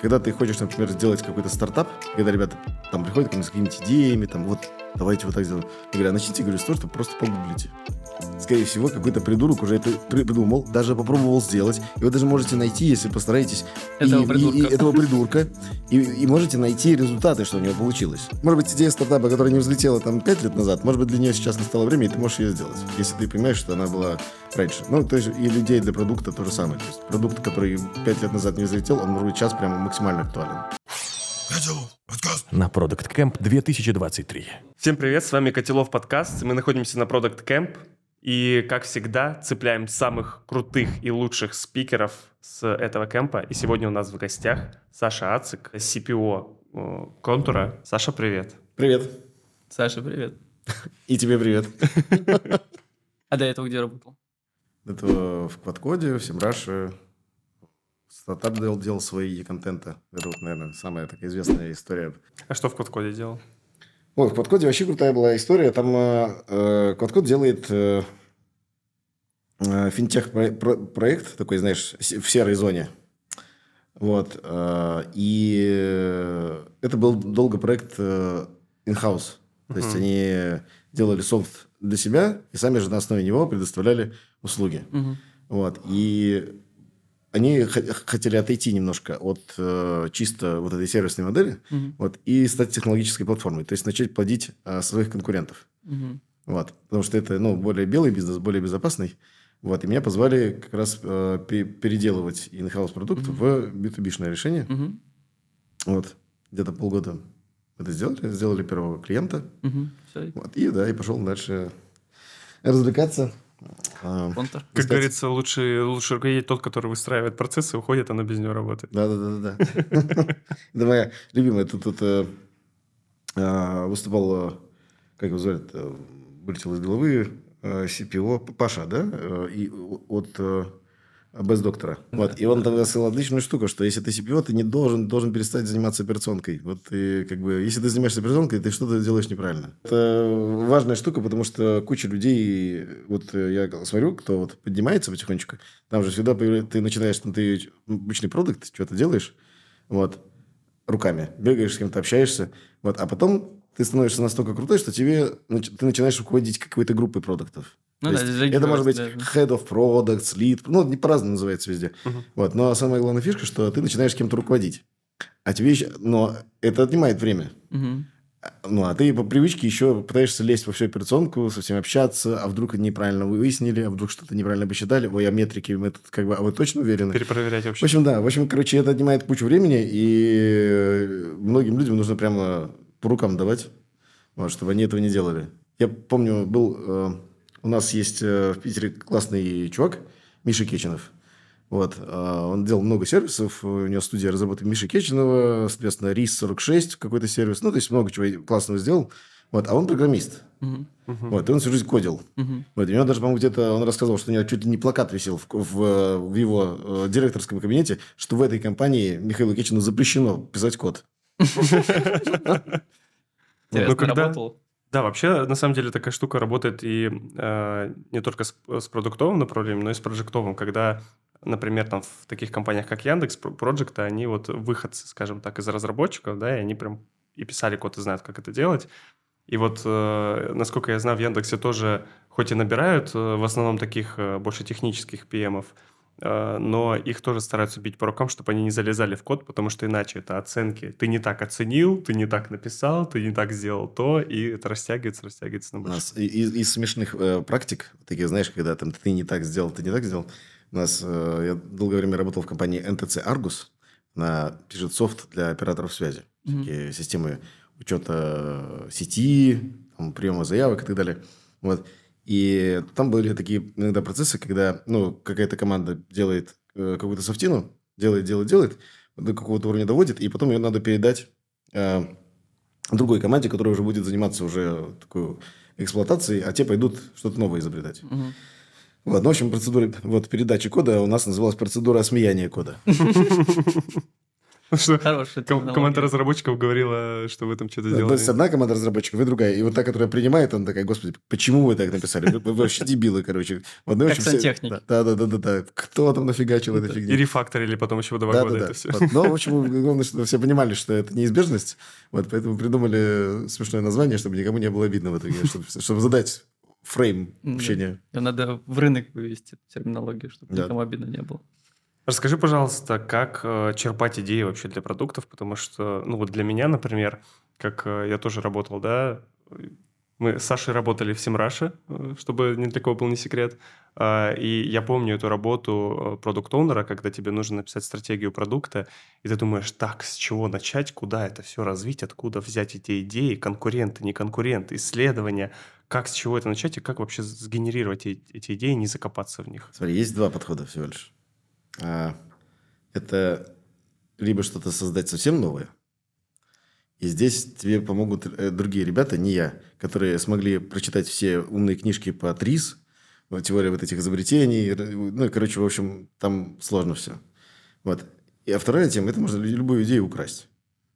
когда ты хочешь, например, сделать какой-то стартап, когда ребята там приходят с какими-то идеями, там, вот, давайте вот так сделаем. Я говорю, а начните, говорю, с того, что просто погуглите. Скорее всего, какой-то придурок уже это придумал, даже попробовал сделать. И вы даже можете найти, если постараетесь, этого и, придурка, и, и, этого придурка и, и можете найти результаты, что у него получилось. Может быть, идея стартапа, которая не взлетела там 5 лет назад, может быть, для нее сейчас настало время, и ты можешь ее сделать, если ты понимаешь, что она была раньше. Ну, то есть и людей для продукта то же самое. То есть продукт, который 5 лет назад не взлетел, он может быть сейчас прям максимально актуален. На Product Camp 2023. Всем привет, с вами Котелов подкаст. Мы находимся на Product Camp и, как всегда, цепляем самых крутых и лучших спикеров с этого кемпа. И сегодня у нас в гостях Саша Ацик, CPO э, Контура. Саша, привет. Привет. Саша, привет. И тебе привет. А до этого где работал? Это в Квадкоде, в Семраше. Стартап делал, делал свои контента. Это вот, наверное, самая такая известная история. А что в Квадкоде делал? Ой, в Квадкоде вообще крутая была история. Там э, Квадкод делает э, э, финтех-проект, такой, знаешь, в серой зоне. Вот. Э, и это был долго проект э, in-house. То uh-huh. есть они делали софт для себя и сами же на основе него предоставляли услуги. Uh-huh. Вот. И они хотели отойти немножко от э, чисто вот этой сервисной модели uh-huh. вот, и стать технологической платформой. То есть начать плодить э, своих конкурентов. Uh-huh. Вот. Потому что это ну, более белый бизнес, более безопасный. Вот. И меня позвали как раз э, переделывать in-house продукт uh-huh. в B2B-шное решение. Uh-huh. Вот. Где-то полгода это сделали. Сделали первого клиента. Uh-huh. Вот. И, да, и пошел дальше развлекаться. А, Контур. Как искать... говорится, лучше, лучше руководитель тот, который выстраивает процессы, уходит, она без него работает. Да-да-да. Это моя любимая. Тут, тут э, э, выступал, как его зовут, вылетел из головы, CPO, Паша, да? И от без доктора. Да. Вот. И он тогда сказал отличную штуку, что если ты CPO, ты не должен, должен перестать заниматься операционкой. Вот и как бы, если ты занимаешься операционкой, ты что-то делаешь неправильно. Это важная штука, потому что куча людей, вот я смотрю, кто вот поднимается потихонечку, там же всегда ты начинаешь, там, ты обычный продукт, что-то делаешь, вот, руками, бегаешь с кем-то, общаешься, вот, а потом ты становишься настолько крутой, что тебе, ты начинаешь руководить какой-то группой продуктов. Ну, да, это может быть да. head of products, lead, ну, не по-разному называется везде. Uh-huh. Вот. Но самая главная фишка, что ты начинаешь кем-то руководить. А тебе еще... Но это отнимает время. Uh-huh. Ну, а ты по привычке еще пытаешься лезть во всю операционку, со всеми общаться, а вдруг неправильно вы выяснили, а вдруг что-то неправильно посчитали, ой, а метрики, мы тут как бы, а вы точно уверены? Перепроверять вообще. В общем, да, в общем, короче, это отнимает кучу времени, и многим людям нужно прямо по рукам давать, вот, чтобы они этого не делали. Я помню, был э, у нас есть э, в Питере классный чувак, Миша Кеченов. Вот. А, он делал много сервисов. У него студия разработки Миши Кеченова, соответственно, RIS-46 какой-то сервис. Ну, то есть, много чего классного сделал. Вот. А он программист. Uh-huh. Вот. И он всю жизнь кодил. Uh-huh. Вот. И у него даже, по-моему, где-то он рассказывал, что у него чуть ли не плакат висел в, в, в его э, директорском кабинете, что в этой компании Михаилу Кечину запрещено писать код. Интересно, работал? Да, вообще, на самом деле, такая штука работает и э, не только с, с продуктовым направлением, но и с проектовым, когда, например, там в таких компаниях, как Яндекс, Project, они вот выходцы, скажем так, из разработчиков, да, и они прям и писали код, и знают, как это делать. И вот, э, насколько я знаю, в Яндексе тоже, хоть и набирают э, в основном таких э, больше технических PM-ов, Э, но их тоже стараются бить по рукам, чтобы они не залезали в код, потому что иначе это оценки. Ты не так оценил, ты не так написал, ты не так сделал то, и это растягивается, растягивается на больше. У нас из, из смешных э, практик, таких, знаешь, когда там ты не так сделал, ты не так сделал, у нас, э, я долгое время работал в компании NTC Argus, она пишет софт для операторов связи, mm-hmm. такие системы учета сети, там, приема заявок и так далее. Вот. И там были такие иногда процессы, когда ну, какая-то команда делает э, какую-то софтину, делает, делает, делает, до какого-то уровня доводит, и потом ее надо передать э, другой команде, которая уже будет заниматься уже такой эксплуатацией, а те пойдут что-то новое изобретать. Угу. Вот, ну, в общем, процедура вот, передачи кода у нас называлась процедура осмеяния кода. Что Хорошая ком- команда разработчиков говорила, что вы там что-то То сделали. есть одна команда разработчиков и другая. И вот та, которая принимает, она такая, господи, почему вы так написали? Вы, вы вообще дебилы, короче. В одной Как очень все- сантехники. Да, да, да, да, да. Кто там нафигачил этой И фигни? рефакторили потом еще два Да, года да, это да. все. Вот. Но, в общем, главное, что все понимали, что это неизбежность. Вот, поэтому придумали смешное название, чтобы никому не было обидно в итоге, чтобы, чтобы задать фрейм общения. Надо в рынок вывести эту терминологию, чтобы Да. никому обидно не было. Расскажи, пожалуйста, как э, черпать идеи вообще для продуктов, потому что, ну вот для меня, например, как э, я тоже работал, да, мы с Сашей работали в Semrush е, э, чтобы ни для кого был не секрет, А, и я помню эту работу продукт-оунера, когда тебе нужно написать стратегию продукта, и ты думаешь, так, с чего начать, куда это все развить, откуда взять эти идеи, конкуренты, не конкуренты, исследования, как с чего это начать? И как вообще сгенерировать эти идеи, не закопаться в них. Смотри, есть два подхода всего лишь. А, Это либо что-то создать совсем новое, и здесь тебе помогут э, другие ребята, не я, которые смогли прочитать все умные книжки по ТРИС, теория вот этих изобретений. Ну, короче, в общем, там сложно все. Вот. И, а вторая тема – это можно лю- любую идею украсть.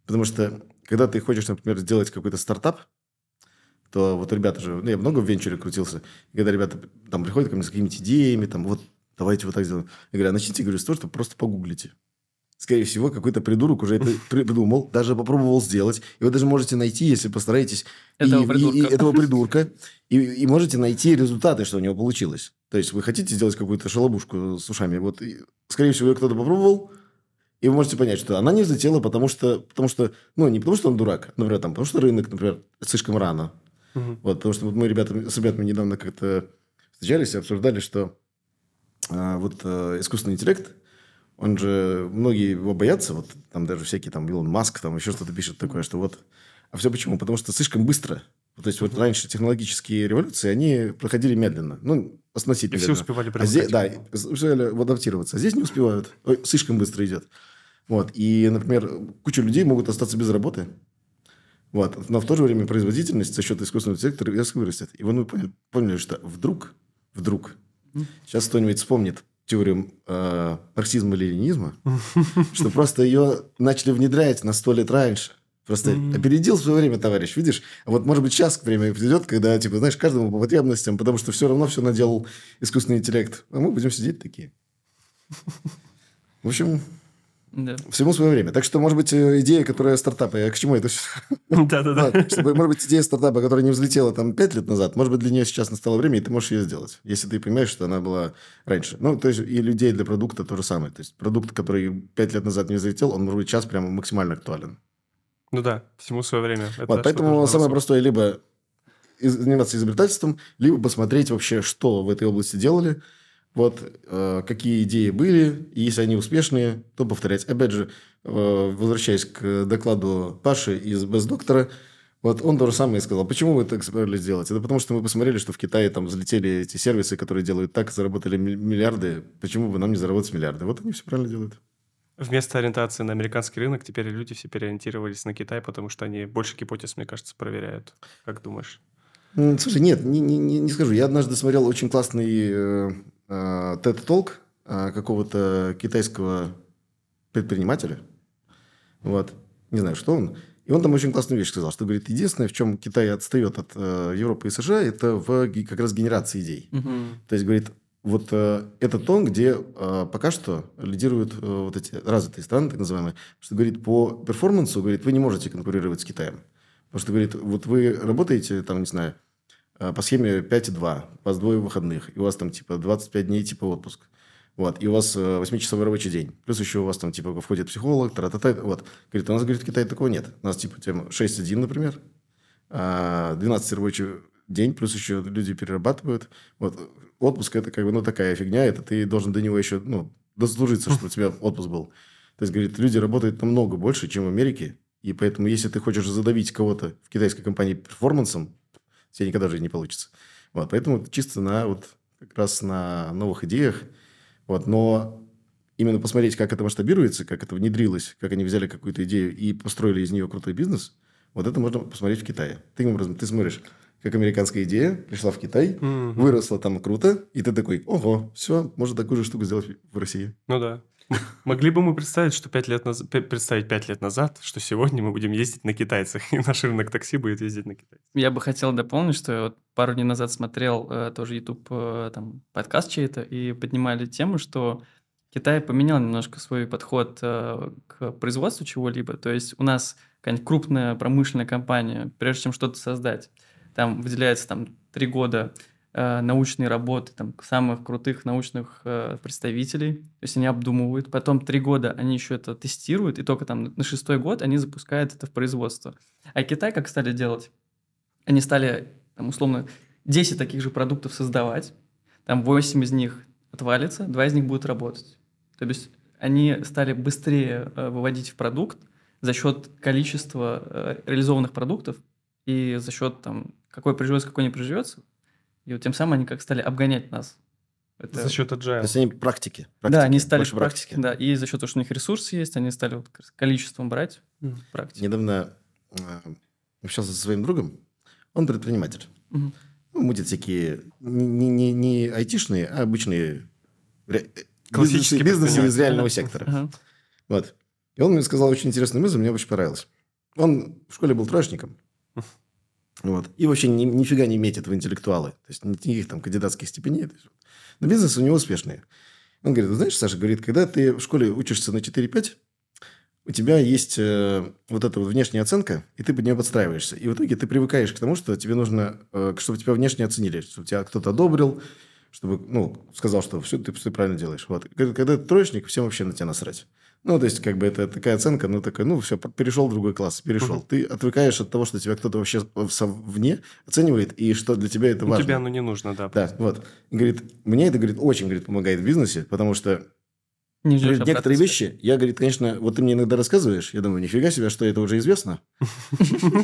Потому что, когда ты хочешь, например, сделать какой-то стартап, то вот ребята же, ну, я много в венчуре крутился, когда ребята там приходят ко мне с какими-то идеями, там, вот, давайте вот так сделаем. Я говорю, а начните, говорю, с того, что просто погуглите. Скорее всего, какой-то придурок уже это придумал, даже попробовал сделать. И вы даже можете найти, если постараетесь, и- Этого и- и придурка. этого придурка, и, и можете найти результаты, что у него получилось. То есть, вы хотите сделать какую-то шалобушку с ушами, вот, и, скорее всего, ее кто-то попробовал, и вы можете понять, что она не взлетела, потому что, потому что, ну, не потому что он дурак, например, там, потому что рынок, например, слишком рано. Мгм. Вот, потому что вот мы ребята, с ребятами недавно как-то встречались и обсуждали, что вот а, искусственный интеллект, он же, многие его боятся, вот там даже всякие там Илон Маск, там еще что-то пишет такое, что вот... А все почему? Потому что слишком быстро. То есть, вот раньше технологические революции, они проходили медленно. Ну, И относительно все медленно. успевали А здесь, да, успевали адаптироваться. А здесь не успевают. Ой, слишком быстро идет. Вот. И, например, куча людей могут остаться без работы. Вот. Но в то же время производительность за счет искусственного интеллекта резко вырастет. И вот мы поняли, поняли, что вдруг, вдруг, сейчас кто-нибудь вспомнит теорию э, марксизма-ленинизма, что просто ее начали внедрять на сто лет раньше. Просто Мгм. опередил свое время, товарищ, видишь? А вот, может быть, сейчас время придет, когда, типа, знаешь, каждому по потребностям, потому что все равно все наделал искусственный интеллект. А мы будем сидеть такие. В общем, Да. всему свое время. Так что, может быть, э, идея, которая стартапа, я к чему это все? Да-да-да. Чтобы, может быть, идея стартапа, которая не взлетела там 5 лет назад, может быть, для нее сейчас настало время, и ты можешь ее сделать, если ты понимаешь, что она была раньше. Ну, то есть, и людей для продукта то же самое. То есть, продукт, который 5 лет назад не взлетел, он, может быть, сейчас прямо максимально актуален. Ну да, всему свое время. Это Вот, поэтому самое простое либо из- заниматься изобретательством, либо посмотреть вообще, что в этой области делали, вот, э, какие идеи были, и если они успешные, то повторять. Опять же, э, возвращаясь к докладу Паши из Бездоктора, вот он то же самое сказал. Почему вы так собирались сделать? Это потому, что мы посмотрели, что в Китае там взлетели эти сервисы, которые делают так, заработали ми- миллиарды. Почему бы нам не заработать миллиарды? Вот они все правильно делают. Вместо ориентации на американский рынок теперь люди все переориентировались на Китай, потому что они больше гипотез, мне кажется, проверяют. Как думаешь? Слушай, нет, не, не, не, не скажу. Я однажды смотрел очень классный э, э, э, какого-то китайского предпринимателя. Вот. Не знаю, что он. И он там очень классную вещь сказал, что, говорит, единственное, в чем Китай отстает от э, Европы и США, это в как раз генерации идей. Мгм. То есть, говорит, вот э, это то, где э, пока что лидируют э, вот эти развитые страны, так называемые. Что, говорит, по перформансу, говорит, вы не можете конкурировать с Китаем. Потому что, говорит, вот вы работаете, там, не знаю, по схеме 5,2, у вас двое выходных, и у вас там, типа, 25 дней, типа, отпуск. Вот, и у вас э, 8-часовой рабочий день. Плюс еще у вас там, типа, входит психолог, тра-та-та. Вот. Говорит, у нас, говорит, в Китае такого нет. У нас, типа, тема 6-1, например, а, 12 рабочий день, плюс еще люди перерабатывают. Вот отпуск это как бы ну такая фигня, это ты должен до него еще ну дослужиться, чтобы у тебя отпуск был. То есть говорит, люди работают намного больше, чем в Америке, и поэтому если ты хочешь задавить кого-то в китайской компании перформансом, тебе никогда в жизни не получится. Вот, поэтому чисто на вот как раз на новых идеях, вот, но именно посмотреть, как это масштабируется, как это внедрилось, как они взяли какую-то идею и построили из нее крутой бизнес, вот это можно посмотреть в Китае. Таким образом, ты смотришь, как американская идея пришла в Китай, Мгм. выросла там круто, и ты такой, ого, все, можно такую же штуку сделать в России. Ну да. Могли бы мы представить, что пять лет назад, представить пять лет назад, что сегодня мы будем ездить на китайцах, и наш рынок такси будет ездить на китайцах. Я бы хотел дополнить, что я вот пару дней назад смотрел э, тоже YouTube э, там подкаст чей-то, и поднимали тему, что Китай поменял немножко свой подход э, к производству чего-либо. То есть у нас какая-нибудь крупная промышленная компания, прежде чем что-то создать, там выделяется там три года научные работы там, самых крутых научных э, представителей, то есть они обдумывают, потом три года они еще это тестируют, и только там на шестой год они запускают это в производство. А Китай как стали делать? Они стали, там, условно, 10 таких же продуктов создавать, там 8 из них отвалится, 2 из них будут работать. То есть они стали быстрее э, выводить в продукт за счет количества э, реализованных продуктов и за счет там, какой приживется, какой не приживется, и вот тем самым они как стали обгонять нас. Это... За счет То agile. есть они практики. Да, практики, они стали больше практики. практики. Да, и за счет того, что у них ресурсы есть, они стали вот количеством брать Мгм. практики. Недавно э, общался со своим другом. Он предприниматель. Мгм. Ну, мутит всякие не, не, не айтишные, а обычные ре- Классические бизнесы, бизнесы из реального сектора. Ага. Вот. И он мне сказал очень интересную мысль, мне очень понравилось. Он в школе был троечником. Вот. И вообще ни, нифига не метит в интеллектуалы. То есть никаких там кандидатских степеней. Но бизнес у него успешный. Он говорит, «Вы знаешь, Саша, говорит, когда ты в школе учишься на 4-5, у тебя есть э, вот эта вот внешняя оценка, и ты под нее подстраиваешься. И в итоге ты привыкаешь к тому, что тебе нужно, э, чтобы тебя внешне оценили, чтобы тебя кто-то одобрил, чтобы, ну, сказал, что все ты, все правильно делаешь. Вот. Когда ты троечник, всем вообще на тебя насрать. Ну, то есть, как бы это такая оценка, ну, такая, ну, все, перешел в другой класс, перешел. Мгм. Ты отвыкаешь от того, что тебя кто-то вообще вне оценивает, и что для тебя это Ну, важно. тебе оно не нужно, да. Да, вот. И говорит, мне это, говорит, очень, говорит, помогает в бизнесе, потому что Не Говорит, некоторые вещи, я, говорит, конечно, вот ты мне иногда рассказываешь, я думаю, нифига себе, что это уже известно.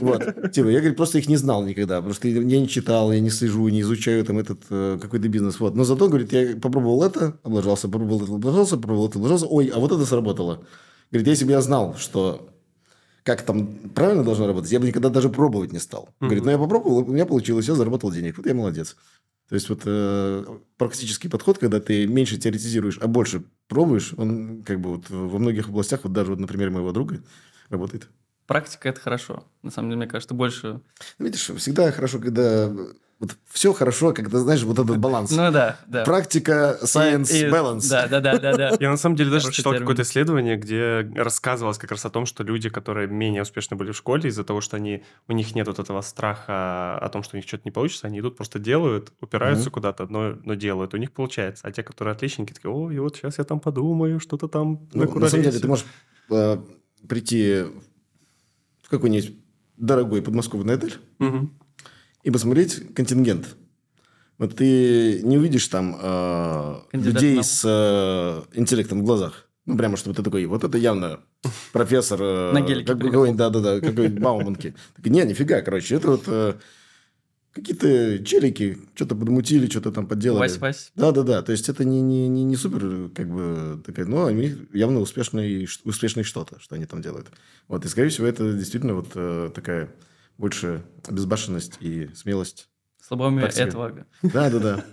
Вот. Типа, я, говорит, просто их не знал никогда, потому что я не читал, я не слежу, не изучаю там этот э, какой-то бизнес. Вот. Но зато, говорит, я попробовал это, облажался, попробовал это, облажался, попробовал это, облажался. Ой, а вот это сработало. Говорит, если бы я знал, что как там правильно должно работать, я бы никогда даже пробовать не стал. Говорит, ну я попробовал, у меня получилось, я заработал денег. Вот я молодец. То есть вот э, практический подход, когда ты меньше теоретизируешь, а больше пробуешь, он как бы вот во многих областях, вот даже вот, например, моего друга, работает. Практика – это хорошо. На самом деле, мне кажется, больше... Видишь, всегда хорошо, когда вот все хорошо, когда знаешь вот этот баланс. Ну да, да. Практика, science, И- и- balance. Да, да, да, да, да. Я на самом деле даже читал какое-то исследование, где рассказывалось как раз о том, что люди, которые менее успешно были в школе, из-за того, что они, у них нет вот этого страха о том, что у них что-то не получится, они идут, просто делают, упираются Мгм. куда-то, но, но делают, у них получается. А те, которые отличники, такие, ой, вот сейчас я там подумаю, что-то там Ну, на самом деле, ты накуролесю». можешь э, прийти в какой-нибудь дорогой подмосковный отель Мгм. И посмотреть контингент. Вот ты не увидишь там э, Кандидат людей наук. с э, интеллектом в глазах. Ну, прямо, чтобы ты такой, вот это явно профессор... э, На гелике как- какой-нибудь, да-да-да, какой-нибудь Бауманки. Так, не, нифига, короче, это вот э, какие-то челики что-то подмутили, что-то там подделали. Вась-вась. Да-да-да, то есть это не, не, не, не супер, как бы, такая, но они явно успешные, успешные что-то, что они там делают. Вот, и, скорее всего, это действительно вот э, такая больше безбашенность и смелость. Слабоумие и отвага. Да-да-да.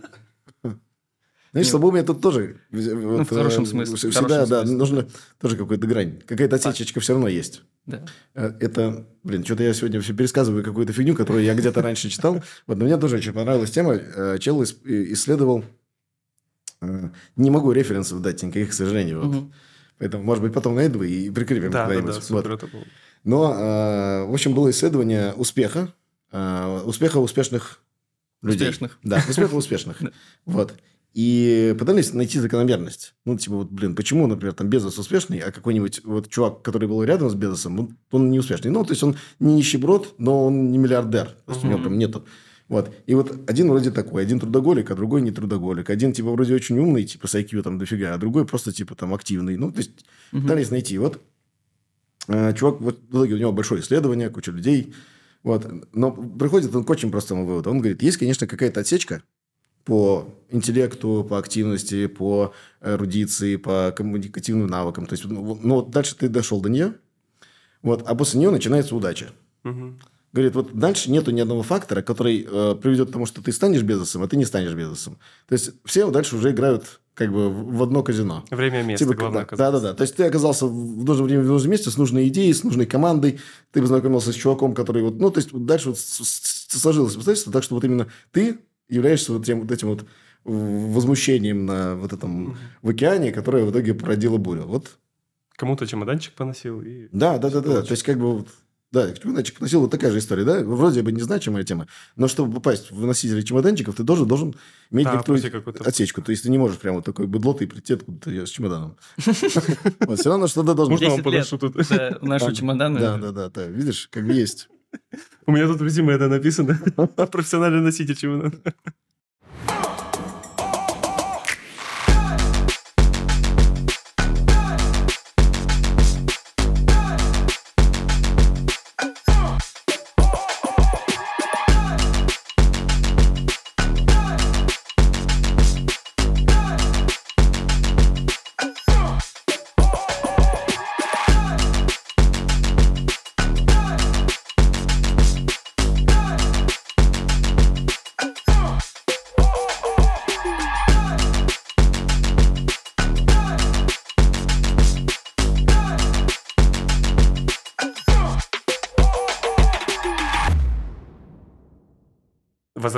Знаешь, Не, слабоумие тут тоже. Ну, в хорошем смысле, в Всегда, хорошем да, смысле. нужно тоже какую-то грань. Какая-то отсечечка все равно есть. Да. Э, Это, блин, что-то я сегодня все пересказываю какую-то фигню, которую я где-то раньше читал. Вот, но мне тоже очень понравилась тема. Э, Чел исследовал... э, Не могу референсов дать никаких, к сожалению. вот. Поэтому, может быть, потом найду и прикрепим Да, да, куда-нибудь. да, супер это было. Но, э, в общем, было исследование успеха. э, Успеха успешных людей. Успешных. Да, успеха успешных. Вот. И пытались найти закономерность. Ну, типа, вот, блин, почему, например, там Безос успешный, а какой-нибудь вот чувак, который был рядом с Безосом, он, он не успешный. Ну, то есть, он не нищеброд, но он не миллиардер. То есть, у него прям нету. Вот. И вот один вроде такой, один трудоголик, а другой не трудоголик. Один, типа, вроде очень умный, типа, с IQ там дофига, а другой просто, типа, там, активный. Ну, то есть, пытались найти. Вот чувак, вот в итоге у него большое исследование, куча людей. Вот. Но приходит он к очень простому выводу. Он говорит, есть, конечно, какая-то отсечка по интеллекту, по активности, по эрудиции, по коммуникативным навыкам. То есть, ну, вот дальше ты дошел до нее, вот, а после нее начинается удача. Мгм. Говорит, вот дальше нету ни одного фактора, который э, приведет к тому, что ты станешь Безосом, а ты не станешь Безосом. То есть, все дальше уже играют как бы в одно казино. Время и место, Типа, главное да, да, да. То есть ты оказался в нужное время, в нужном месте с нужной идеей, с нужной командой. Ты познакомился с чуваком, который вот... Ну, то есть дальше вот сложилось обстоятельство так, что вот именно ты являешься вот, тем, вот этим вот возмущением на вот этом в океане, которое в итоге породило бурю. Вот Кому-то чемоданчик поносил и... да, да, да, да. То есть, как бы, вот, да, чемоданчик носил, вот такая же история, да? Вроде бы незначимая тема, но чтобы попасть в носители чемоданчиков, ты должен, должен иметь Да, некоторую отсечку. То есть, ты не можешь прямо вот такой быдлотый прийти откуда-то с чемоданом. Вот, Все равно что-то должно Можно вам 10 лет. подношу тут? Наши чемоданы. Да, да, да, да. Видишь, как есть. У меня тут в резюме это написано. Профессиональный носитель чемодана.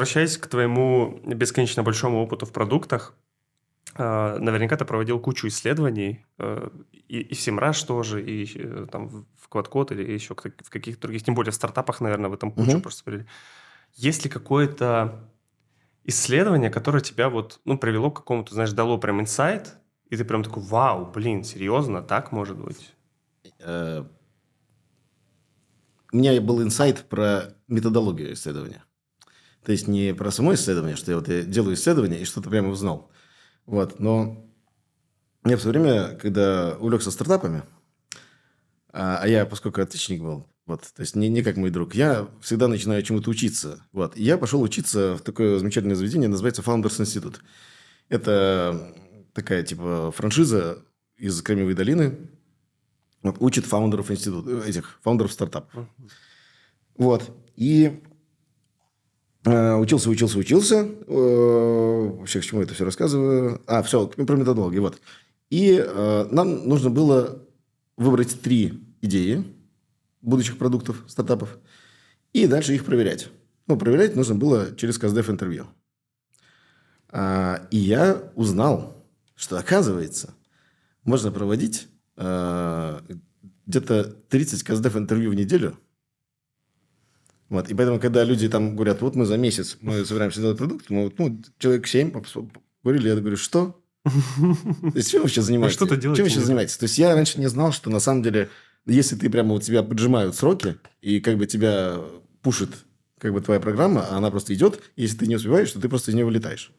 Возвращаясь к твоему бесконечно большому опыту в продуктах, э, наверняка ты проводил кучу исследований, э, и, и в Semrush тоже, и э, там в в QuadCode или еще в как- в каких-то других, тем более в стартапах, наверное, вы там кучу Мгм. просто. Есть ли какое-то исследование, которое тебя вот, ну, привело к какому-то, знаешь, дало прям инсайт, и ты прям такой, вау, блин, серьезно, так может быть? У меня был инсайт про методологию исследования. То есть не про само исследование, что я вот я делаю исследование и что-то прямо узнал. Вот. Но я в свое время, когда увлекся стартапами, а, а я, поскольку отличник был, вот, то есть не, не как мой друг, я всегда начинаю чему-то учиться. Вот. И я пошел учиться в такое замечательное заведение, называется Founders Institute. Это такая типа франшиза из Кремниевой долины, вот, учит фаундеров института, этих фаундеров стартапов. Вот. И э, учился, учился, учился. Э, вообще, к чему это все рассказываю? А, все, про методологию. Вот. И э, нам нужно было выбрать три идеи будущих продуктов, стартапов, и дальше их проверять. Ну, проверять нужно было через Каздев интервью. А, и я узнал, что, оказывается, можно проводить э, где-то 30 Каздев интервью в неделю. Вот. И поэтому, когда люди там говорят, вот мы за месяц мы собираемся делать продукт, мы вот, ну, человек 7 говорили, я говорю, что? То есть, чем вы сейчас занимаетесь? что-то делаете Чем вы сейчас занимаетесь? То есть, я раньше не знал, что на самом деле, если ты прямо вот тебя поджимают сроки, и как бы тебя пушит как бы твоя программа, а она просто идет, если ты не успеваешь, то ты просто из нее вылетаешь.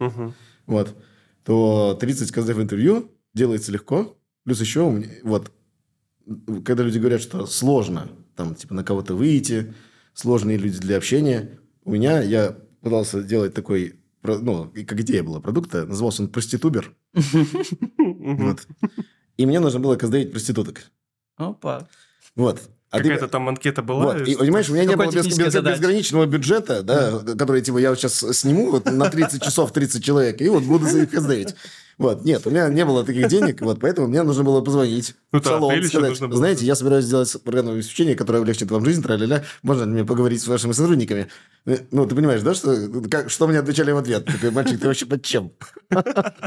Вот. То 30 КЗФ интервью делается легко. Плюс еще, у вот, когда люди говорят, что сложно, там, типа, на кого-то выйти, сложные люди для общения, у меня, я пытался делать такой, ну, и как идея была продукта, назывался он «Проститубер». Вот. И мне нужно было каздевить проституток. Опа. Вот. А ты- Какая-то там анкета была? вот, и, понимаешь, у меня не Какой было без- без- безграничного бюджета, да, который, типа, я сейчас сниму вот, на 30 часов 30 человек, и вот буду за них каздевить. Вот, нет, у меня не было таких денег, вот, поэтому мне нужно было позвонить Ну в салон, сказать, нужно было. знаете, я собираюсь сделать программное обеспечение, которое облегчит вам жизнь, тра-ля-ля, можно ли мне поговорить с вашими сотрудниками? Ну, ты понимаешь, да, что, как, что мне отвечали в ответ? Такой, мальчик, ты вообще под чем?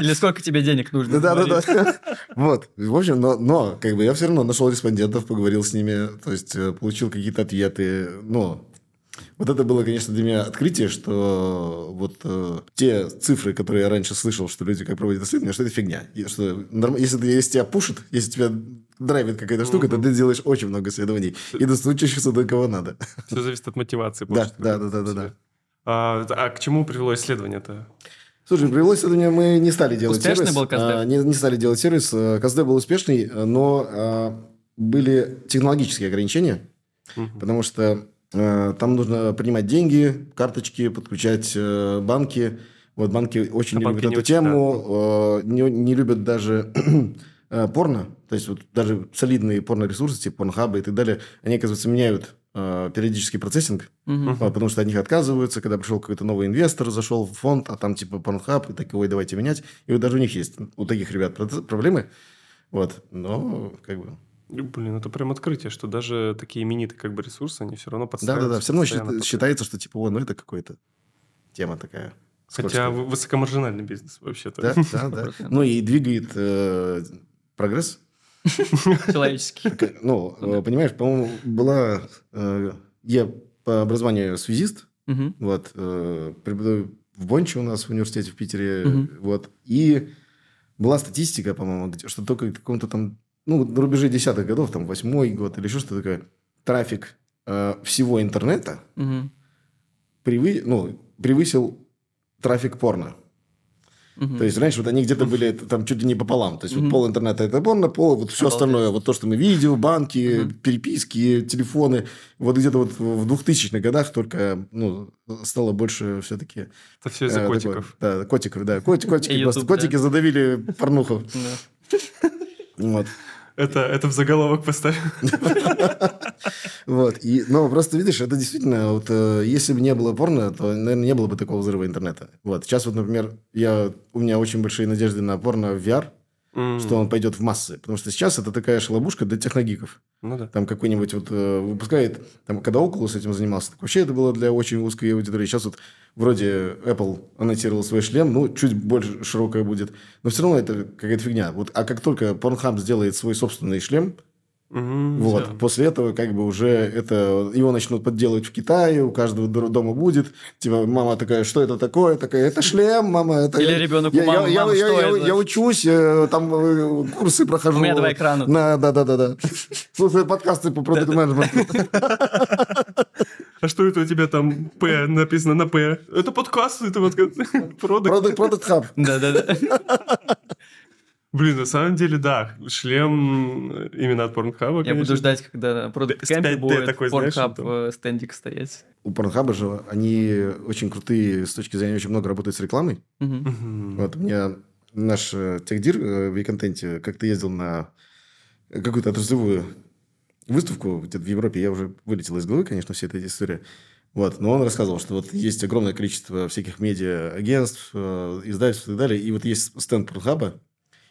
Или сколько тебе денег нужно? Да, да, говорить. да. Вот. В общем, но, но как бы я все равно нашел респондентов, поговорил с ними, то есть э, получил какие-то ответы. Но вот это было, конечно, для меня открытие, что вот э, те цифры, которые я раньше слышал, что люди как проводят исследования, что это фигня. И что норм- если, ты- если тебя пушит, если тебя драйвит какая-то штука, то ты делаешь очень много исследований. И достучишься до кого надо. Все зависит от мотивации. Да, да, да, да, да, да. А, а к чему привело исследование-то? Слушай, привело исследование, мы не стали делать Успешный сервис. был Каздев? А, не, не стали делать сервис. А, Каздев был успешный, а, но а, были технологические ограничения, Мгм. потому что там нужно принимать деньги, карточки, подключать э, банки. Вот банки очень А не банки любят не эту очень, тему, э, не, не любят даже э, порно. То есть, вот даже солидные порно-ресурсы, типа порнхаба и так далее, они, оказывается, меняют э, периодический процессинг, вот, потому что от них отказываются, когда пришел какой-то новый инвестор, зашел в фонд, а там типа Pornhub, и так, ой, давайте менять. И вот даже у них есть, у таких ребят проблемы. Вот, но как бы... Блин, это прям открытие, что даже такие именитые как бы ресурсы, они все равно подстраиваются. Да-да-да, все равно счит- считается, что типа, о, ну это какой-то тема такая. Хотя скользкая. вы- высокомаржинальный бизнес вообще-то. Да, да, да. 100%. Ну и двигает э, прогресс. Человеческий. Ну, понимаешь, по-моему, была... э, Я по образованию связист, вот, э, преподаю в Бонче у нас в университете в Питере, вот, и была статистика, по-моему, что только в каком-то там, ну, на рубеже десятых годов, там, восьмой год или еще что-то такое, трафик э, всего интернета Мгм. превы- ну, превысил трафик порно. Мгм. То есть раньше вот они где-то были там чуть ли не пополам. То есть вот Мгм. пол интернета это порно, пол вот все Обалдеть. остальное, вот то, что мы видео, банки, Мгм. переписки, телефоны. Вот где-то вот в 2000-х годах только ну, стало больше все-таки... Это все из-за котиков. да, котиков, да. Коти- котики, И просто YouTube, котики да. задавили порнуху. Да. Вот. Это, это в заголовок поставь. Вот. И, но просто, видишь, это действительно, вот, э, если бы не было порно, то, наверное, не было бы такого взрыва интернета. Вот. Сейчас вот, например, я, у меня очень большие надежды на порно в VR, М, что он пойдет в массы. Потому что сейчас это такая шалобушка для техногиков. Ну да. Там какой-нибудь вот э, выпускает, там, когда Oculus этим занимался, так вообще это было для очень узкой аудитории. Сейчас вот вроде Apple анонсировал свой шлем, ну, чуть больше широкая будет. Но все равно это какая-то фигня. Вот, а как только Pornhub сделает свой собственный шлем, Мгм, вот, всё. после этого как бы уже это его начнут подделывать в Китае, у каждого дома будет. Типа мама такая, что это такое? Такая, это шлем, мама. Это Или я- ребенок у я, мамы, я, «Мама, я, я- это?» я учусь, э, там э, курсы прохожу. У меня два экрана. На, да, да, да, да. Слушай, подкасты по продукт менеджменту. А что это у тебя там П написано на П? Это подкаст, это вот. Продукт продукт хаб. Да-да-да. Блин, на самом деле, да, шлем э, именно от Порнхаба, Я буду ждать, когда продукт С кемпе 5D будет такой, знаешь, там. э, стендик стоять. У Порнхаба же они очень крутые с точки зрения, очень много работают с рекламой. Вот у меня наш э, техдир в Виконтенте как-то ездил на какую-то отраслевую выставку где-то в Европе. Я уже вылетел из головы, конечно, вся эта история. Вот, но он рассказывал, что вот есть огромное количество всяких медиа-агентств, э, издательств и так далее. И вот есть стенд Порнхаба,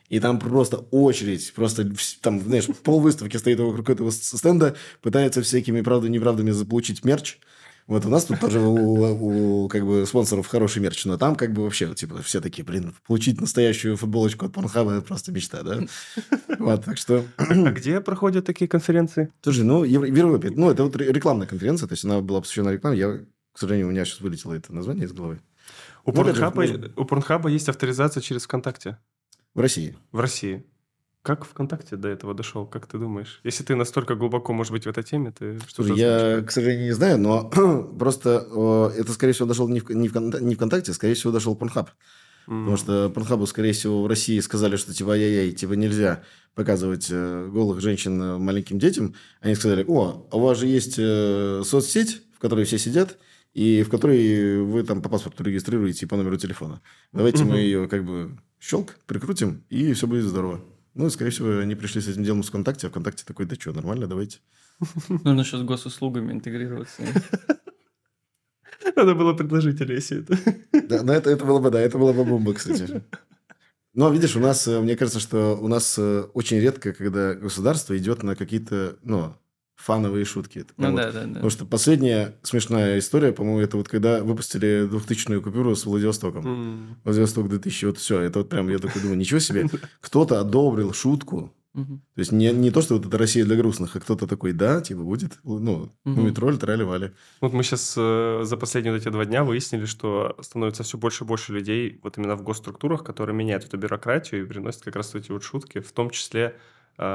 и там просто очередь, просто там, знаешь, пол выставки стоит вокруг этого стенда, пытаются всякими правдами-неправдами заполучить мерч. Вот у нас тут тоже у, у, как бы спонсоров хороший мерч, но там как бы вообще типа все такие, блин, получить настоящую футболочку от Порнхаба это просто мечта, да? Вот, так что, А где проходят такие конференции? слушай, ну в Европе, ну это вот ре- рекламная конференция, то есть она была посвящена рекламе, я, к сожалению, у меня сейчас вылетело это название из головы. У Ну, Порнхаба, можно- у Порнхаба есть авторизация через ВКонтакте В России. в России. Как ВКонтакте до этого дошел, как ты думаешь? Если ты настолько глубоко, может быть, в этой теме, ты что-то я, знаешь? к сожалению, не знаю, но просто это, скорее всего, дошел не в, не, в, не ВКонтакте, скорее всего, дошел Pornhub. М. Потому что Порнхабу, скорее всего, в России сказали, что типа ай-яй-яй, типа нельзя показывать э, голых женщин э, маленьким детям. Они сказали, о, а у вас же есть э, соцсеть, в которой все сидят, и в которой вы там по паспорту регистрируете и по номеру телефона. Давайте Мгм. мы ее как бы щелк, прикрутим, и все будет здорово. Ну, и, скорее всего, они пришли с этим делом в ВКонтакте, а ВКонтакте такой, да что, нормально, давайте. Нужно еще с госуслугами интегрироваться. Надо было предложить Олесе это. Да, но это, это было бы, да, это было бы бомба, кстати. Но, видишь, у нас, э, мне кажется, что у нас э, очень редко, когда государство идет на какие-то, ну, фановые шутки. Ну вот- да, да, да. Потому что последняя смешная история, по-моему, это вот когда выпустили 2000-ю купюру с Владивостоком. М. Владивосток 2000, вот все. Это вот прям, я такой думаю, ничего себе. Кто-то одобрил шутку. Мгм. То есть не, не то, что вот это Россия для грустных, а кто-то такой, да, типа будет, ну, Мгм. метроль, трали-вали. Вот мы сейчас за последние вот эти два дня выяснили, что становится все больше и больше людей вот именно в госструктурах, которые меняют эту бюрократию и приносят как раз эти вот шутки, в том числе э,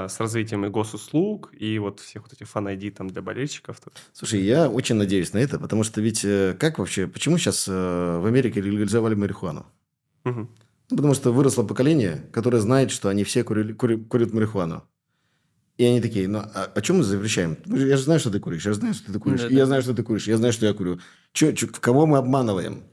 с развитием и госуслуг, и вот всех вот этих фан-айди там для болельщиков. Слушай, я очень надеюсь на это, потому что ведь э, как вообще, почему сейчас э, в Америке легализовали марихуану? Мгм. Ну, потому что выросло поколение, которое знает, что они все курили- кури- курят марихуану. И они такие, ну, а, а чем мы запрещаем? Же- Я же знаю, что ты куришь, я же знаю, что ты куришь, Да, и да. я знаю, что ты куришь, я знаю, что я курю. Чё, чё, кого мы обманываем?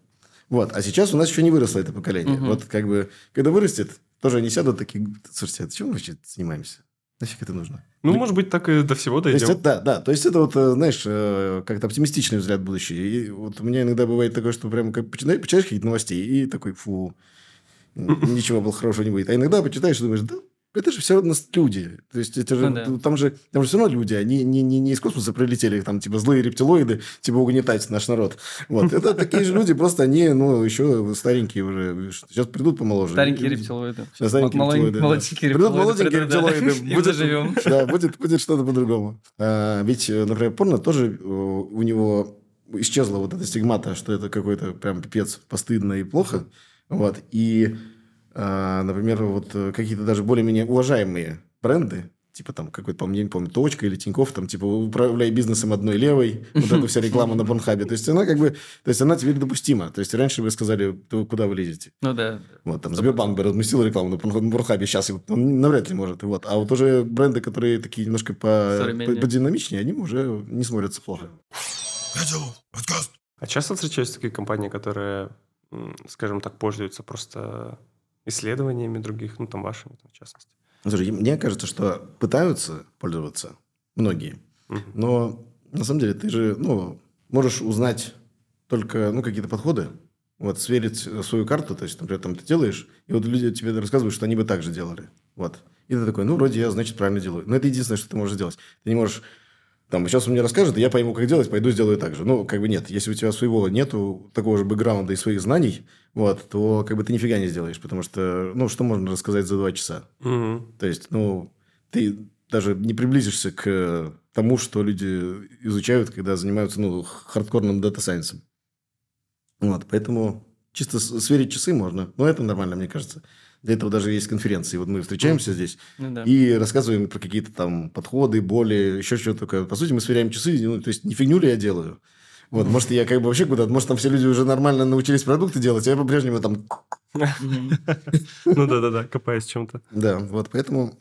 Вот, а сейчас у нас еще не выросло это поколение. Мгм. Вот как бы, когда вырастет, тоже они сядут такие, слушайте, а чем мы вообще занимаемся? Нафиг это нужно? Ну, может быть, так и до всего То есть, дойдем. это, да, да. То есть, это вот, э, знаешь, э, как-то оптимистичный взгляд в будущее. И вот у меня иногда бывает такое, что прям как почитаешь, почитаешь какие-то новостей, и такой, фу, ничего было хорошего не будет. А иногда почитаешь и думаешь, да, это же все равно люди. То есть, это же, Ну да. там же, там же все равно люди. Они не, не, не из космоса прилетели, там, типа, злые рептилоиды, типа, угнетать наш народ. Вот. Это такие же люди, просто они, ну, еще старенькие уже. Сейчас придут помоложе. Старенькие рептилоиды. Да, старенькие рептилоиды. Молоденькие Придут молоденькие рептилоиды. Будет- заживем. Да, будет, будет что-то по-другому. А, ведь, например, порно тоже э, у него исчезла вот эта стигмата, что это какой-то прям пипец постыдно и плохо. Вот. И, например, вот э, какие-то даже более-менее уважаемые бренды, типа там какой-то, по-моему, я не помню, Точка или Тинькофф, там, типа, управляй бизнесом одной левой, вот эта вся реклама на Порнхабе. То есть, она как бы, то есть, она теперь допустима. То есть, раньше вы сказали, «Да куда вы лезете? Ну да. Вот, там, Сбербанк бы разместил рекламу на Порнхабе, сейчас он навряд ли может. Вот. А вот уже бренды, которые такие немножко по, по- подинамичнее, они уже не смотрятся плохо. А часто встречаются такие компании, которые, скажем так, пользуются просто исследованиями других, ну, там, вашими, там, в частности. Слушай, мне кажется, что пытаются пользоваться многие, Мгм. но на самом деле ты же ну, можешь узнать только ну, какие-то подходы, вот, сверить свою карту, то есть, например, там ты делаешь, и вот люди тебе рассказывают, что они бы так же делали. Вот. И ты такой, ну, вроде я, значит, правильно делаю. Но это единственное, что ты можешь сделать. Ты не можешь там, сейчас он мне расскажет, и я пойму, как делать, пойду сделаю так же. Ну, как бы нет. Если у тебя своего нету, такого же бэкграунда и своих знаний, вот, то как бы ты нифига не сделаешь. Потому что, ну, что можно рассказать за два часа? Мгм. То есть, ну, ты даже не приблизишься к тому, что люди изучают, когда занимаются, ну, хардкорным data science ом. Вот, поэтому чисто сверить часы можно. Но это нормально, мне кажется. Для этого даже есть конференции. Вот мы встречаемся здесь Ну да. и рассказываем про какие-то там подходы, боли, еще что-то такое. По сути, мы сверяем часы, ну, то есть, не фигню ли я делаю? Вот, может, я как бы вообще куда-то, может, там все люди уже нормально научились продукты делать, а я по-прежнему там... Ну да-да-да, копаясь в чем-то. Да, вот, поэтому,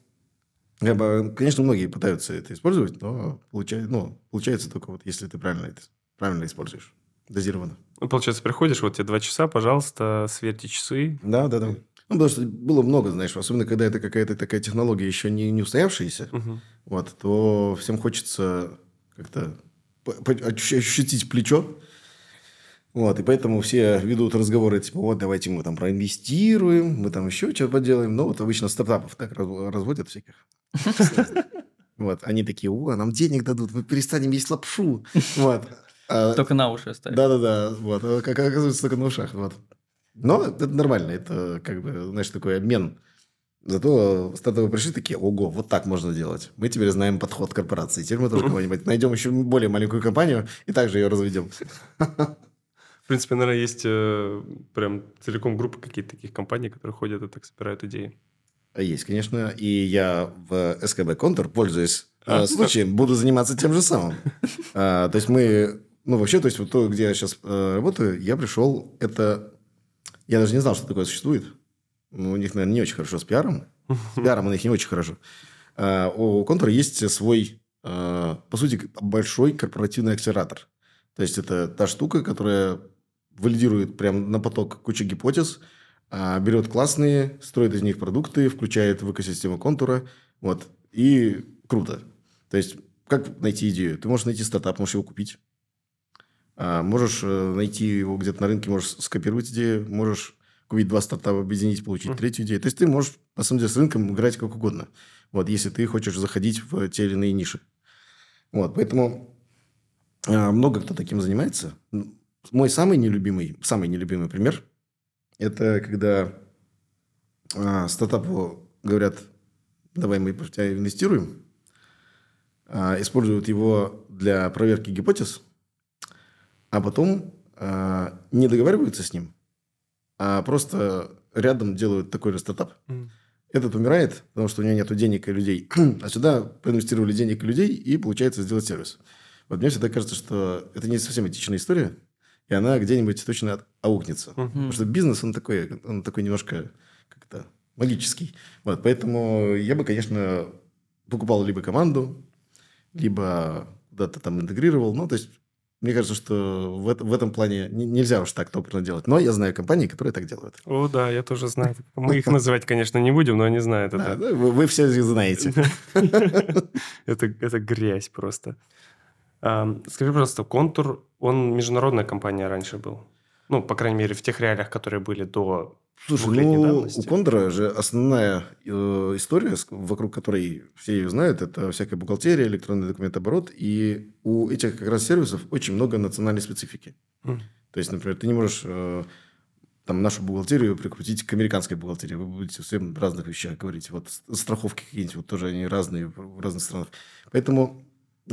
конечно, многие пытаются это использовать, но получается, ну, получается только вот, если ты правильно это правильно используешь, дозированно. Ну, получается, приходишь, вот тебе два часа, пожалуйста, сверьте часы. Да, да, да. Ну, потому что было много, знаешь, особенно когда это какая-то такая технология еще не, не устоявшаяся, Мгм. вот, то всем хочется как-то ощутить плечо. Вот, и поэтому все ведут разговоры, типа, вот, давайте мы там проинвестируем, мы там еще что-то поделаем. Ну, вот обычно стартапов так раз- разводят всяких. Вот, они такие, о, нам денег дадут, мы перестанем есть лапшу. Вот. А- Только на уши оставить. да-да-да, вот. А Как оказывается, только на ушах. Вот. Но это нормально. Это как бы, знаешь, такой обмен. Зато стартапы пришли такие, ого, вот так можно делать. Мы теперь знаем подход корпорации. Теперь мы тоже кого-нибудь найдем еще более маленькую компанию и также ее разведем. В принципе, наверное, есть э, прям целиком группа какие-то таких компаний, которые ходят и так собирают идеи. Есть, конечно. И я в СКБ Контур, пользуясь А. э, случаем, буду заниматься тем же самым. А, То есть мы... Ну, вообще, то есть вот то, где я сейчас работаю, я пришел, это... Я даже не знал, что такое существует. Ну, У них, наверное, не очень хорошо с пиаром. С пиаром у них не очень хорошо. А, У Контура есть свой, а, по сути, большой корпоративный акселератор. То есть, это та штука, которая валидирует прям на поток кучу гипотез, а, берет классные, строит из них продукты, включает в экосистему контура. Вот. И круто. То есть, как найти идею? Ты можешь найти стартап, можешь его купить. А, можешь э, найти его где-то на рынке, можешь скопировать идею, можешь купить два стартапа, объединить, получить третью идею. То есть, ты можешь, на самом деле, с рынком играть как угодно. Вот, если ты хочешь заходить в те или иные ниши. Вот, поэтому а, много кто таким занимается. Мой самый нелюбимый, самый нелюбимый пример – это когда а, стартапу говорят, давай мы в тебя инвестируем, а, используют его для проверки гипотез, а потом а, не договариваются с ним, а просто рядом делают такой же стартап. Мгм. Этот умирает, потому что у него нет денег и людей. А сюда проинвестировали денег и людей, и получается сделать сервис. Вот мне всегда кажется, что это не совсем этичная история, и она где-нибудь точно аукнется. Мгм. Потому что бизнес, он такой, он такой немножко как-то магический. Вот, поэтому я бы, конечно, покупал либо команду, либо куда-то там интегрировал. Ну, то есть, мне кажется, что в, это- в этом плане не- нельзя уж так топорно делать. Но я знаю компании, которые так делают. О, да, я тоже знаю. Мы их называть, конечно, не будем, но они знают это. да, вы, вы все знаете. Это, это грязь просто. Скажи, пожалуйста, Контур, он международная компания раньше был? Ну, по крайней мере, в тех реалиях, которые были до Слушай, ну, давности. у Кондора же основная э, история, вокруг которой все ее знают, это всякая бухгалтерия, электронный документооборот. И у этих как раз сервисов очень много национальной специфики. Мгм. То есть, например, ты не можешь э, там нашу бухгалтерию прикрутить к американской бухгалтерии. Вы будете совсем разных вещах говорить. Вот страховки какие-нибудь, вот тоже они разные в разных странах. Поэтому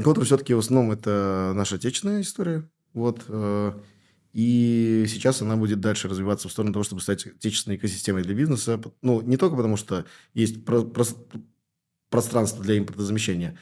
Контур все-таки в основном это наша отечественная история. Вот. э, И сейчас она будет дальше развиваться в сторону того, чтобы стать отечественной экосистемой для бизнеса. Ну, не только потому, что есть про- прос- пространство для импортозамещения,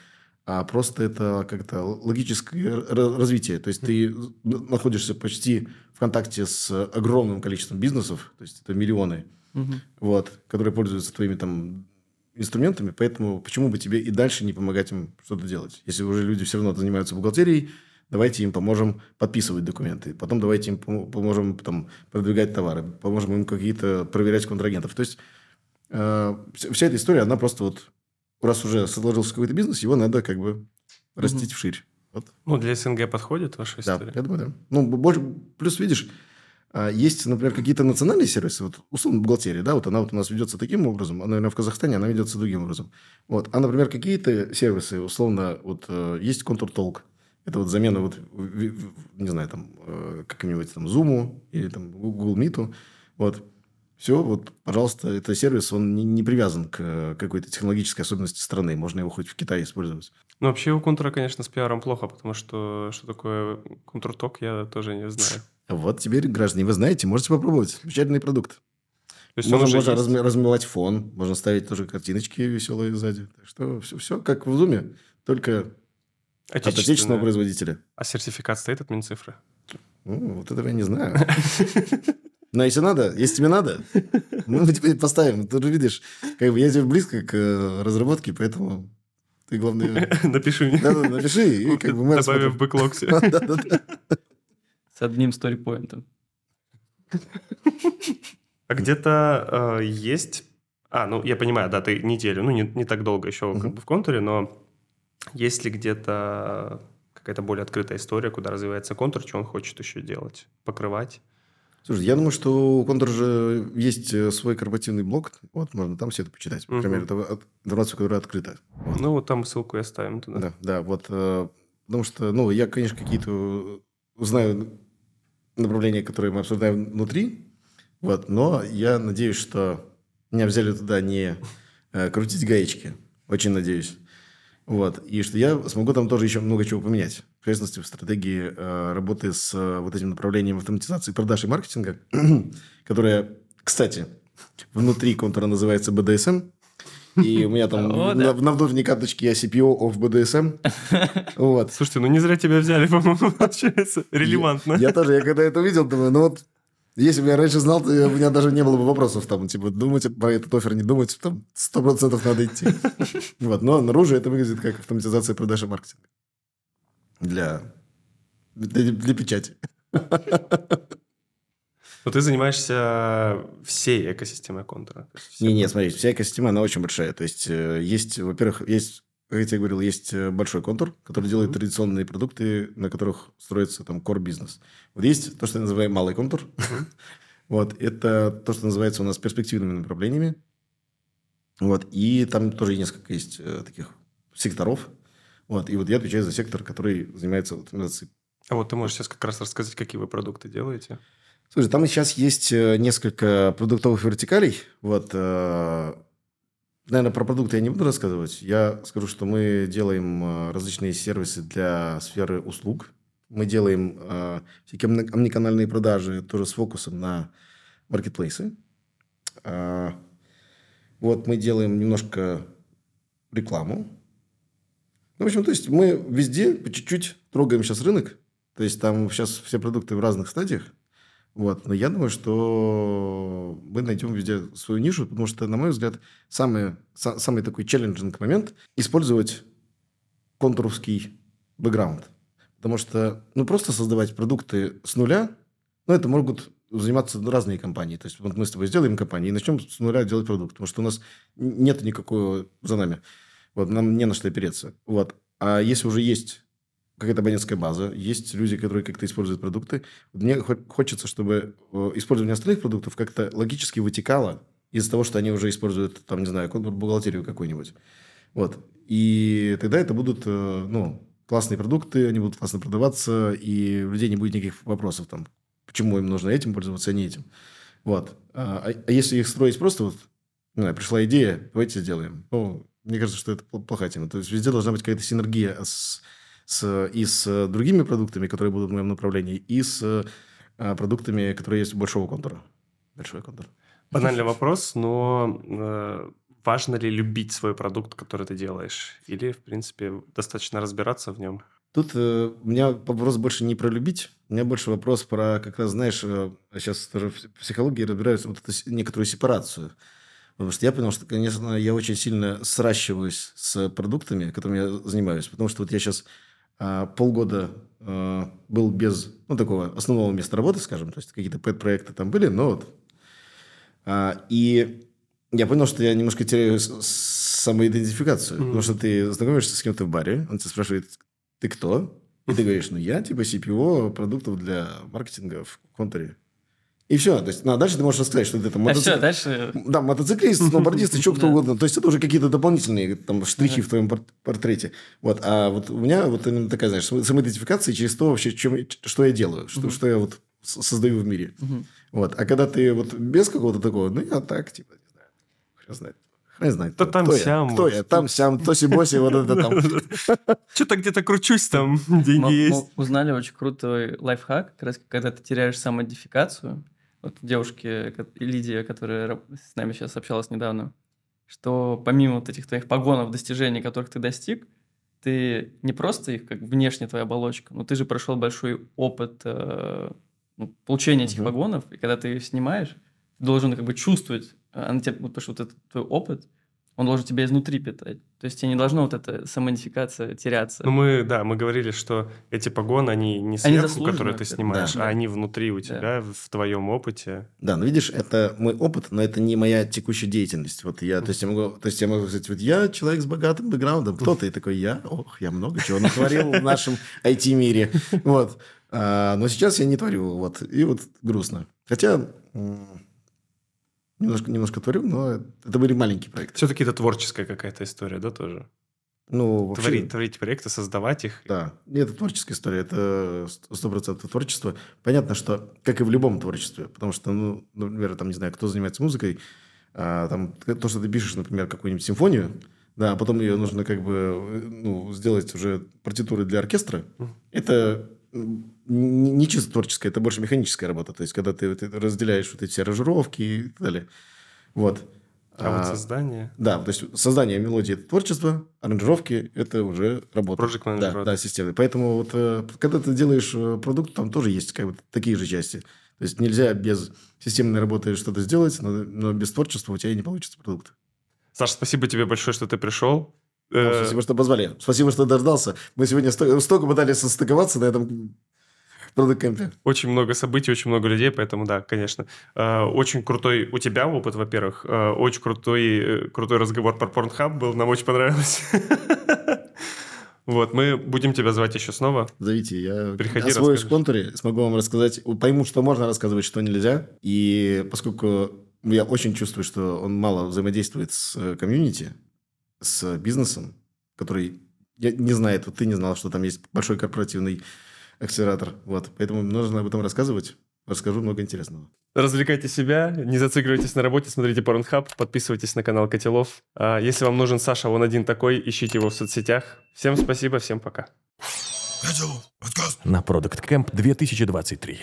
а просто это как-то логическое развитие. То есть ты находишься почти в контакте с огромным количеством бизнесов, то есть это миллионы, Мгм. вот, которые пользуются твоими там инструментами, поэтому почему бы тебе и дальше не помогать им что-то делать? Если уже люди все равно занимаются бухгалтерией, давайте им поможем подписывать документы, потом давайте им помо- поможем там, продвигать товары, поможем им какие-то проверять контрагентов. То есть э, вся, эта история, она просто вот, раз уже сложился какой-то бизнес, его надо как бы растить вширь. Вот. Ну, для СНГ подходит ваша Да, история? я думаю, да. Ну, больше, плюс, видишь, а, есть, например, какие-то национальные сервисы, вот, условно, бухгалтерия, да, вот она вот у нас ведется таким образом, а, наверное, в Казахстане она ведется другим образом. Вот. А, например, какие-то сервисы, условно, вот э, есть контур толк, это вот замена, вот, не знаю, там, э, каким-нибудь там Zoom или там Google Meet, вот. Все, вот, пожалуйста, это сервис, он не, не привязан к э, какой-то технологической особенности страны. Можно его хоть в Китае использовать. Ну, вообще у Контура, конечно, с пиаром плохо, потому что что такое Контур-ток, я тоже не знаю. Вот теперь, граждане, вы знаете, можете попробовать. Замечательный продукт. То есть можно можно разми- размывать фон, можно ставить тоже картиночки веселые сзади. Так что все, все как в Зуме, только от отечественного Отечественное. производителя. А сертификат стоит от Минцифры? Ну, вот этого я не знаю. Но если надо, если тебе надо, мы тебе поставим. Ты же видишь, как бы я тебе близко к э, разработке, поэтому ты, главное, Напиши мне. да-да, напиши, и как бы мы Добавим в бэклог. С одним сторипоинтом. А где-то э, есть... А, ну, я понимаю, да, ты неделю, ну, не, не так долго еще как бы в контуре, но есть ли где-то какая-то более открытая история, куда развивается контур, что он хочет еще делать? Покрывать? Слушай, я думаю, что у Контур же есть э, свой корпоративный блог. Вот, можно там все это почитать. По крайней мере, это информацию, которая открыта. Ну, вот там ссылку и оставим туда. Да, да, вот. э, Потому что, ну, я, конечно, какие-то знаю направления, которые мы обсуждаем внутри, вот, но я надеюсь, что меня взяли туда не э, крутить гаечки. Очень надеюсь. Вот. И что я смогу там тоже еще много чего поменять. В частности, в стратегии э, работы с э, вот этим направлением автоматизации продаж и маркетинга, которая, кстати, внутри контура называется BDSM. И у меня там О, на, да. на внутренней карточке я CPO of BDSM. Вот. Слушайте, ну не зря тебя взяли, по-моему, получается. Релевантно. Я тоже, я когда это увидел, думаю, ну вот, если бы я раньше знал, то у меня даже не было бы вопросов там, типа, думать про этот офер, не думать, там, сто процентов надо идти. Вот, но наружу это выглядит как автоматизация продаж и маркетинга. Для, для, для печати. Но ты занимаешься всей экосистемой контура. Не, не, смотри, вся экосистема, она очень большая. То есть, э, есть, во-первых, есть, как я тебе говорил, есть э, большой контур, который делает традиционные продукты, на которых строится там core бизнес. Вот есть то, что я называю малый контур. Вот, это то, что называется у нас перспективными направлениями. Вот, и там тоже несколько есть э, таких секторов. Вот, и вот я отвечаю за сектор, который занимается автоматизацией А вот ты можешь сейчас как раз рассказать, какие вы продукты делаете. Слушай, там сейчас есть э, несколько продуктовых вертикалей. Вот, наверное, про продукты я не буду рассказывать. Я скажу, что мы делаем э, различные сервисы для сферы услуг. Мы делаем э, всякие омни- омниканальные продажи тоже с фокусом на маркетплейсы. А, Вот мы делаем немножко рекламу. Ну, в общем, то есть мы везде по чуть-чуть трогаем сейчас рынок. То есть там сейчас все продукты в разных стадиях. Вот. Но я думаю, что мы найдем везде свою нишу, потому что, на мой взгляд, самый, са- самый такой челленджинг момент – использовать контуровский бэкграунд. Потому что, ну, просто создавать продукты с нуля, ну, это могут заниматься разные компании. То есть, вот мы с тобой сделаем компанию и начнем с нуля делать продукт. Потому что у нас нет никакого за нами. Вот, нам не на что опереться. Вот. А если уже есть какая-то абонентская база, есть люди, которые как-то используют продукты, мне хочется, чтобы э, использование остальных продуктов как-то логически вытекало из-за того, что они уже используют, там, не знаю, бухгалтерию какую-нибудь. Вот. И тогда это будут, э, ну, классные продукты, они будут классно продаваться, и у людей не будет никаких вопросов там, почему им нужно этим пользоваться, а не этим. Вот. А, а если их строить просто вот, не знаю, пришла идея, давайте сделаем. Ну, мне кажется, что это плохая тема. То есть, везде должна быть какая-то синергия с, с, и с другими продуктами, которые будут в моем направлении, и с а, продуктами, которые есть у большого контура. Большой контур. Банальный вопрос, но э, важно ли любить свой продукт, который ты делаешь? Или, в принципе, достаточно разбираться в нем? Тут э, у меня вопрос больше не про любить, у меня больше вопрос про, как раз, знаешь, э, сейчас тоже в психологии разбираются вот эту некоторую сепарацию. Потому что я понял, что, конечно, я очень сильно сращиваюсь с продуктами, которыми я занимаюсь. Потому что вот я сейчас а, полгода а, был без ну, такого основного места работы, скажем. То есть, какие-то пэт-проекты там были, но вот. А, и я понял, что я немножко теряю самоидентификацию. Mm-hmm. Потому что ты знакомишься с кем-то в баре, он тебя спрашивает, ты кто? И ты говоришь, ну, я типа CPO продуктов для маркетинга в контуре. И все. То есть, ну, а дальше ты можешь рассказать, что ты там мотоцикл... А все, дальше... Да, мотоциклист, сноубордист что кто угодно. То есть, это уже какие-то дополнительные там штрихи в твоем портрете. Вот. А вот у меня вот именно такая, знаешь, самоидентификация через то вообще, чем, что я делаю, что, что я вот создаю в мире. Вот. А когда ты вот без какого-то такого, ну, я так, типа, не знаю, хрен знает. Хрен знает. То там сям. Кто я? Там сям, тоси-боси, вот это там. Что-то где-то кручусь там, деньги есть. Узнали очень крутой лайфхак, как раз когда ты теряешь самоидентификацию, вот девушке Лидия, которая с нами сейчас общалась недавно, что помимо вот этих твоих погонов, достижений, которых ты достиг, ты не просто их как внешне твоя оболочка, но ты же прошел большой опыт э, ну, получения этих uh-huh. погонов, и когда ты их снимаешь, ты должен как бы чувствовать, а, она тебе, потому что вот этот твой опыт, он должен тебя изнутри питать. То есть тебе не должно вот эта самоидентификация теряться. Ну, мы, да, мы говорили, что эти погоны, они не сверху, они которые ты снимаешь, да. а они внутри у тебя, да. в твоем опыте. Да, ну видишь, это мой опыт, но это не моя текущая деятельность. Вот я, то есть я могу, то есть я могу сказать, вот я человек с богатым бэкграундом, кто ты? И такой, я, ох, я много чего натворил в нашем IT-мире. Вот. А, но сейчас я не творю, вот. И вот грустно. Хотя немножко, немножко творю, но это были маленькие проекты. Все-таки это творческая какая-то история, да, тоже? Ну, вообще... Творить, творить проекты, создавать их. Да, это творческая история, это сто процентов творчество. Понятно, что, как и в любом творчестве, потому что, ну, например, там, не знаю, кто занимается музыкой, а, там, то, что ты пишешь, например, какую-нибудь симфонию, да, а потом ее нужно как бы ну, сделать уже партитуры для оркестра, это не чисто творческая, это больше механическая работа. То есть, когда ты, ты разделяешь вот эти все аранжировки и так далее. Вот. А, а вот создание? Да, то есть создание мелодии – это творчество, аранжировки – это уже работа. Project да, да, системы. Поэтому вот, э, когда ты делаешь э, продукт, там тоже есть как бы такие же части. То есть нельзя без системной работы что-то сделать, но, но без творчества у тебя и не получится продукт. Саша, спасибо тебе большое, что ты пришел. Э, спасибо, что позвали. Спасибо, что дождался. Мы сегодня столько пытались состыковаться на этом продакемпе. Очень много событий, очень много людей, поэтому да, конечно. Э, очень крутой у тебя опыт, во-первых. Э, очень крутой, крутой разговор про Pornhub был, нам очень понравилось. Вот, мы будем тебя звать еще снова. Зовите, я Приходи, освоюсь в контуре, смогу вам рассказать, пойму, что можно рассказывать, что нельзя. И поскольку я очень чувствую, что он мало взаимодействует с комьюнити, с бизнесом, который не знает, вот ты не знал, что там есть большой корпоративный акселератор. Вот. Поэтому нужно об этом рассказывать. Расскажу много интересного. Развлекайте себя, не зацикливайтесь на работе, смотрите Pornhub, подписывайтесь на канал Котелов. А если вам нужен Саша, он один такой, ищите его в соцсетях. Всем спасибо, всем пока. На Product Camp 2023.